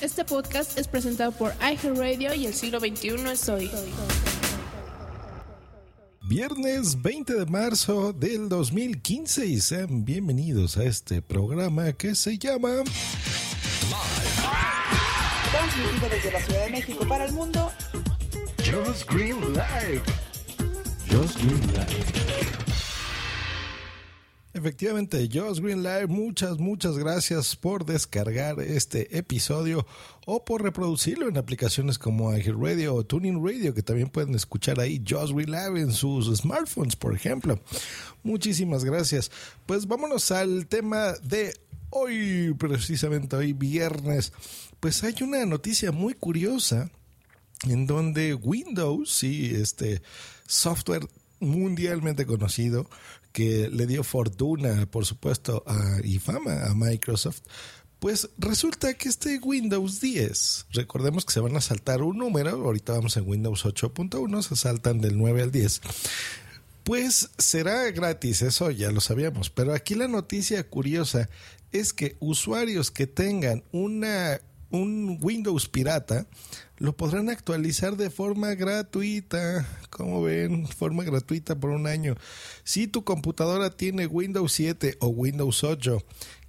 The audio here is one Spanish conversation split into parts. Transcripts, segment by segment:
Este podcast es presentado por iHeartRadio y el siglo XXI es hoy. Viernes 20 de marzo del 2015 y sean bienvenidos a este programa que se llama Transmitido desde la Ciudad de México para el mundo. Just Green Live. Just Green Live. Efectivamente, Josh Green Live, muchas, muchas gracias por descargar este episodio o por reproducirlo en aplicaciones como iHeartRadio o Tuning Radio, que también pueden escuchar ahí Josh Green Live en sus smartphones, por ejemplo. Muchísimas gracias. Pues vámonos al tema de hoy, precisamente hoy viernes. Pues hay una noticia muy curiosa en donde Windows, sí, este software mundialmente conocido que le dio fortuna, por supuesto, a, y fama a Microsoft, pues resulta que este Windows 10, recordemos que se van a saltar un número, ahorita vamos en Windows 8.1, se saltan del 9 al 10, pues será gratis, eso ya lo sabíamos, pero aquí la noticia curiosa es que usuarios que tengan una un Windows pirata, lo podrán actualizar de forma gratuita. Como ven, forma gratuita por un año. Si tu computadora tiene Windows 7 o Windows 8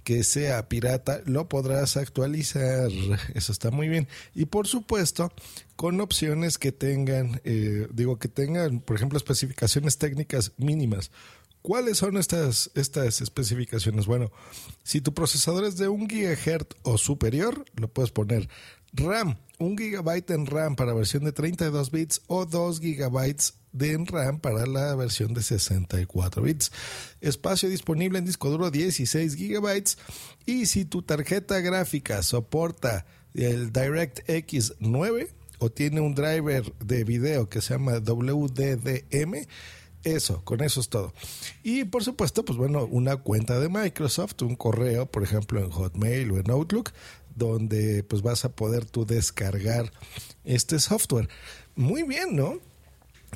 que sea pirata, lo podrás actualizar. Eso está muy bien. Y por supuesto, con opciones que tengan, eh, digo, que tengan, por ejemplo, especificaciones técnicas mínimas. ¿Cuáles son estas, estas especificaciones? Bueno, si tu procesador es de un GHz o superior, lo puedes poner RAM, un GB en RAM para versión de 32 bits o 2 GB de RAM para la versión de 64 bits. Espacio disponible en disco duro 16 GB y si tu tarjeta gráfica soporta el DirectX 9 o tiene un driver de video que se llama WDDM, eso, con eso es todo. Y por supuesto, pues bueno, una cuenta de Microsoft, un correo, por ejemplo, en Hotmail o en Outlook, donde pues vas a poder tú descargar este software. Muy bien, ¿no?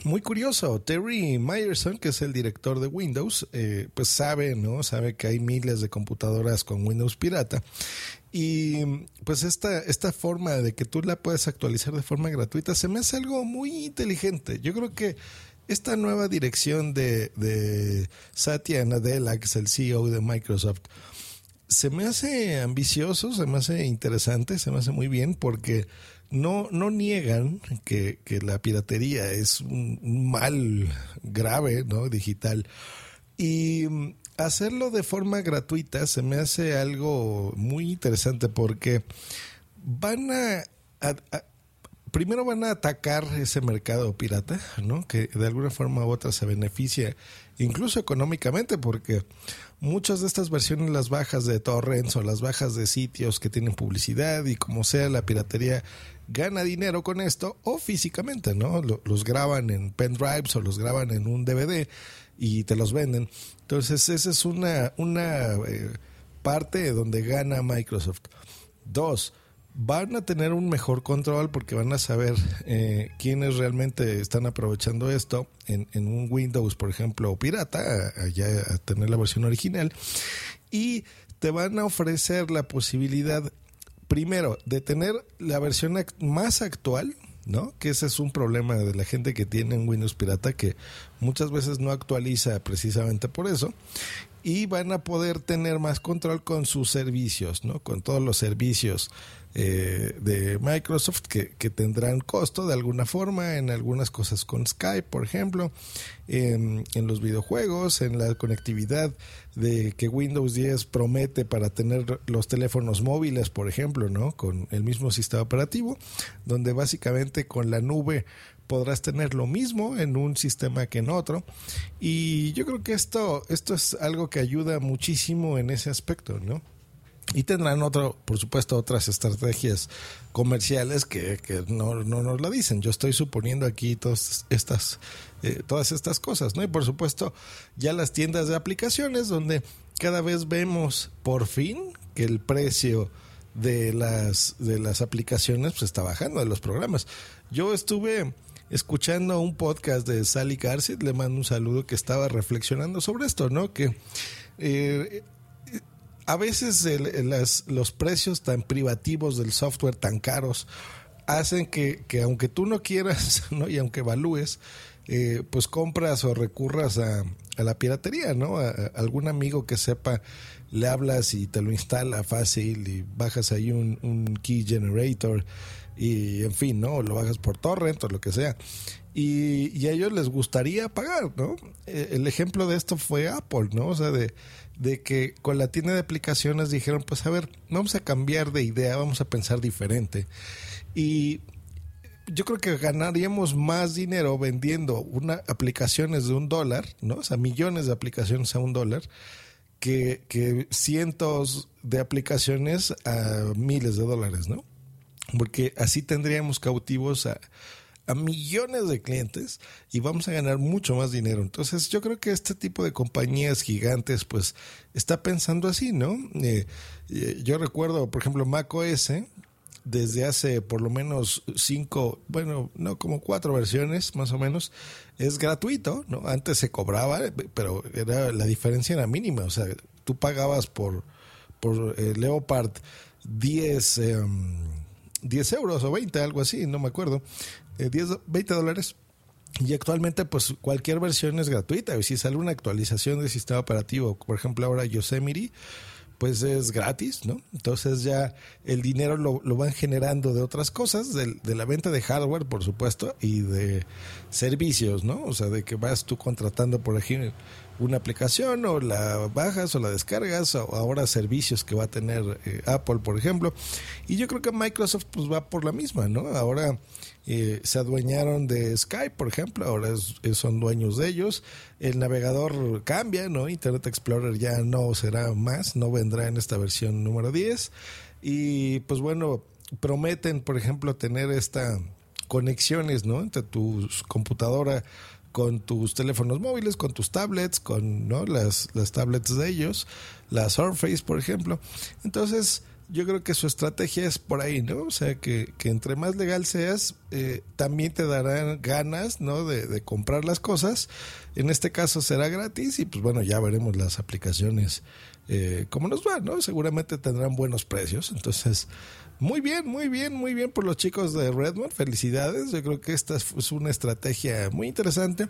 Muy curioso, Terry Myerson, que es el director de Windows, eh, pues sabe, ¿no? Sabe que hay miles de computadoras con Windows pirata. Y pues esta, esta forma de que tú la puedes actualizar de forma gratuita se me hace algo muy inteligente. Yo creo que esta nueva dirección de, de Satya Nadella, que es el CEO de Microsoft, se me hace ambicioso, se me hace interesante, se me hace muy bien porque no, no niegan que, la piratería es un, mal grave, ¿no? Digital. Y hacerlo de forma gratuita se me hace algo muy interesante porque van a primero van a atacar ese mercado pirata, ¿no? Que de alguna forma u otra se beneficia, incluso económicamente, porque muchas de estas versiones, las bajas de torrents o las bajas de sitios que tienen publicidad y como sea la piratería gana dinero con esto o físicamente, ¿no? Los graban en pendrives o los graban en un DVD y te los venden. Entonces, esa es una, una eh, parte donde gana Microsoft. Dos, van a tener un mejor control porque van a saber eh, quiénes realmente están aprovechando esto en, un Windows, por ejemplo, pirata, allá a tener la versión original. Y te van a ofrecer la posibilidad, primero, de tener la versión más actual, ¿no? Que ese es un problema de la gente que tiene un Windows pirata que muchas veces no actualiza precisamente por eso y van a poder tener más control con sus servicios, ¿no? Con todos los servicios eh, de Microsoft que, tendrán costo de alguna forma en algunas cosas con Skype, por ejemplo, en, los videojuegos, en la conectividad de que Windows 10 promete para tener los teléfonos móviles, por ejemplo, ¿no? Con el mismo sistema operativo, donde básicamente con la nube podrás tener lo mismo en un sistema que en otro. Y yo creo que esto, esto es algo que ayuda muchísimo en ese aspecto, ¿no? Y tendrán otro, por supuesto, otras estrategias comerciales que, no, no, nos lo dicen. Yo estoy suponiendo aquí todas estas, eh, todas estas cosas, ¿no? Y por supuesto, ya las tiendas de aplicaciones donde cada vez vemos por fin que el precio de las, de las aplicaciones pues, está bajando, de los programas. Yo estuve escuchando un podcast de Sally Garcet, le mando un saludo que estaba reflexionando sobre esto, ¿no? Que eh, a veces los precios tan privativos del software tan caros hacen que, que aunque tú no quieras ¿no? y aunque evalúes, eh, pues compras o recurras a, la piratería, ¿no? A, algún amigo que sepa, le hablas y te lo instala fácil y bajas ahí un key generator y en fin, ¿no? Lo bajas por torrent o lo que sea. Y, y, a ellos les gustaría pagar, ¿no? Eh, el ejemplo de esto fue Apple, ¿no? O sea, de, de que con la tienda de aplicaciones dijeron, pues a ver, vamos a cambiar de idea, vamos a pensar diferente. Y yo creo que ganaríamos más dinero vendiendo una aplicaciones de un dólar, ¿no? O sea, millones de aplicaciones a un dólar, que, que cientos de aplicaciones a miles de dólares, ¿no? Porque así tendríamos cautivos a, a millones de clientes y vamos a ganar mucho más dinero. Entonces yo creo que este tipo de compañías gigantes pues está pensando así, ¿no? Eh, yo recuerdo, por ejemplo, macOS desde hace por lo menos cinco, bueno, no, como cuatro versiones más o menos, es gratuito, ¿no? Antes se cobraba, pero era la diferencia era mínima, o sea, tú pagabas por, por eh, Leopard 10... Eh, 10 euros o 20, algo así, no me acuerdo, eh, 10, 20 dólares. Y actualmente, pues cualquier versión es gratuita. Y si sale una actualización del sistema operativo, por ejemplo, ahora Yosemite, pues es gratis, ¿no? Entonces ya el dinero lo, lo van generando de otras cosas, de, de, la venta de hardware, por supuesto, y de servicios, ¿no? O sea, de que vas tú contratando, por ejemplo, una aplicación o la bajas o la descargas o ahora servicios que va a tener eh, Apple, por ejemplo. Y yo creo que Microsoft pues va por la misma, ¿no? Ahora eh, se adueñaron de Skype, por ejemplo, ahora es, son dueños de ellos. El navegador cambia, ¿no? Internet Explorer ya no será más, no vendrá en esta versión número 10. Y pues bueno, prometen, por ejemplo, tener esta conexiones, ¿no? Entre tu computadora con tus teléfonos móviles, con tus tablets, con las, las tablets de ellos, la Surface, por ejemplo. Entonces, yo creo que su estrategia es por ahí, ¿no? O sea, que, que entre más legal seas, eh, también te darán ganas, ¿no? De, de, comprar las cosas. En este caso será gratis y pues bueno, ya veremos las aplicaciones eh, cómo nos va, ¿no? Seguramente tendrán buenos precios. Entonces, muy bien, muy bien, muy bien por los chicos de Redmond. Felicidades. Yo creo que esta es una estrategia muy interesante.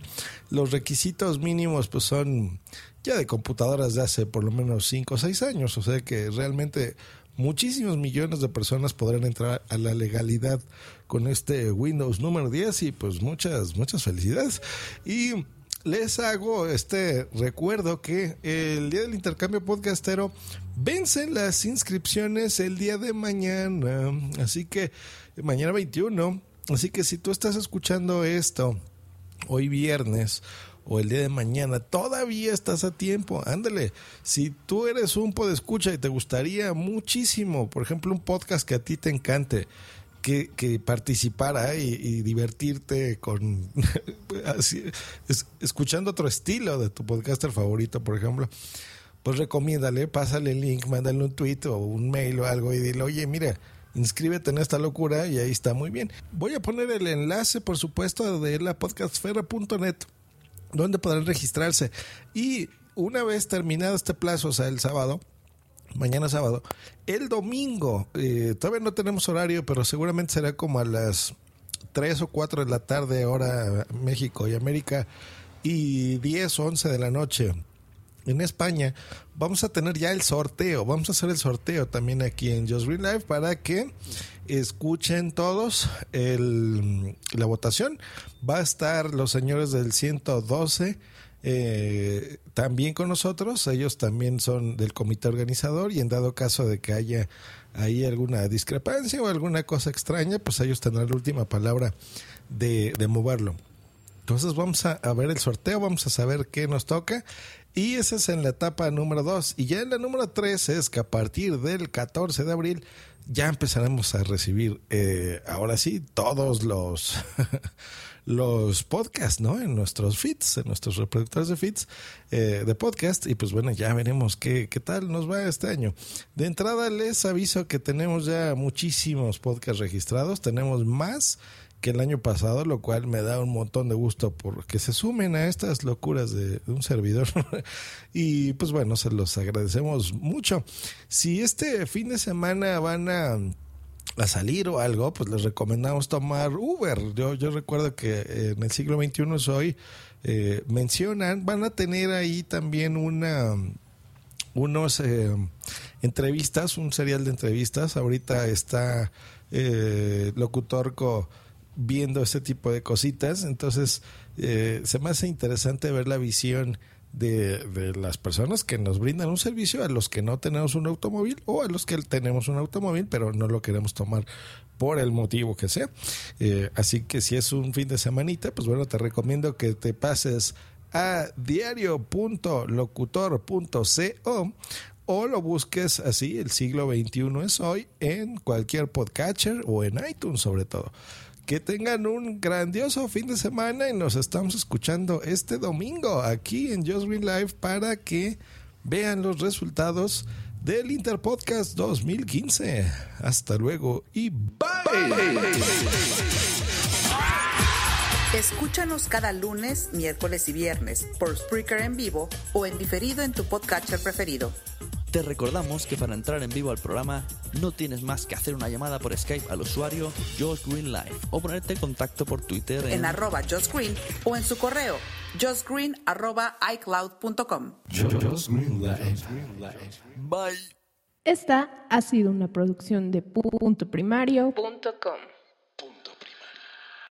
Los requisitos mínimos pues son ya de computadoras de hace por lo menos 5 o 6 años. O sea que realmente muchísimos millones de personas podrán entrar a la legalidad con este Windows número 10 y pues muchas, muchas felicidades. Y les hago este recuerdo que el día del intercambio podcastero vencen las inscripciones el día de mañana. Así que mañana 21. Así que si tú estás escuchando esto hoy viernes o el día de mañana, todavía estás a tiempo. Ándale. Si tú eres un podescucha y te gustaría muchísimo, por ejemplo, un podcast que a ti te encante, que, que participara y, divertirte con escuchando otro estilo de tu podcaster favorito, por ejemplo, pues recomiéndale, pásale el link, mándale un tweet o un mail o algo y dile, oye, mira, inscríbete en esta locura y ahí está muy bien. Voy a poner el enlace, por supuesto, de la podcastfera.net, donde podrán registrarse. Y una vez terminado este plazo, o sea, el sábado, mañana sábado. El domingo, eh, todavía no tenemos horario, pero seguramente será como a las 3 o 4 de la tarde, hora México y América, y 10 o 11 de la noche en España. Vamos a tener ya el sorteo, vamos a hacer el sorteo también aquí en Just Green Live para que escuchen todos la votación. Va a estar los señores del 112 eh, también con nosotros. Ellos también son del comité organizador y en dado caso de que haya ahí alguna discrepancia o alguna cosa extraña, pues ellos tendrán la última palabra de, de moverlo. Entonces vamos a, a, ver el sorteo, vamos a saber qué nos toca. Y esa es en la etapa número 2. Y ya en la número 3 es que a partir del 14 de abril ya empezaremos a recibir, eh, ahora sí, todos los los podcasts, ¿no? En nuestros feeds, en nuestros reproductores de feeds eh, de podcast. Y pues bueno, ya veremos qué, qué tal nos va este año. De entrada les aviso que tenemos ya muchísimos podcasts registrados. Tenemos más que el año pasado, lo cual me da un montón de gusto porque se sumen a estas locuras de, un servidor. y pues bueno, se los agradecemos mucho. Si este fin de semana van a salir o algo, pues les recomendamos tomar Uber. Yo, yo recuerdo que en el siglo XXI hoy eh, mencionan, van a tener ahí también una unos eh, entrevistas, un serial de entrevistas. Ahorita está eh, Locutorco viendo este tipo de cositas, entonces eh, se me hace interesante ver la visión de, de, las personas que nos brindan un servicio a los que no tenemos un automóvil o a los que tenemos un automóvil pero no lo queremos tomar por el motivo que sea. Eh, así que si es un fin de semanita, pues bueno, te recomiendo que te pases a diario.locutor.co o lo busques así, el siglo XXI es hoy, en cualquier podcatcher o en iTunes sobre todo. Que tengan un grandioso fin de semana y nos estamos escuchando este domingo aquí en Just Green Live para que vean los resultados del Interpodcast 2015. Hasta luego y bye. Escúchanos cada lunes, miércoles y viernes por Spreaker en vivo o en diferido en tu podcatcher preferido. Te recordamos que para entrar en vivo al programa no tienes más que hacer una llamada por Skype al usuario Josh Green Live o ponerte en contacto por Twitter en, en arroba Josh Green o en su correo joshgreen arroba icloud.com. Bye. Esta ha sido una producción de puntoprimario.com.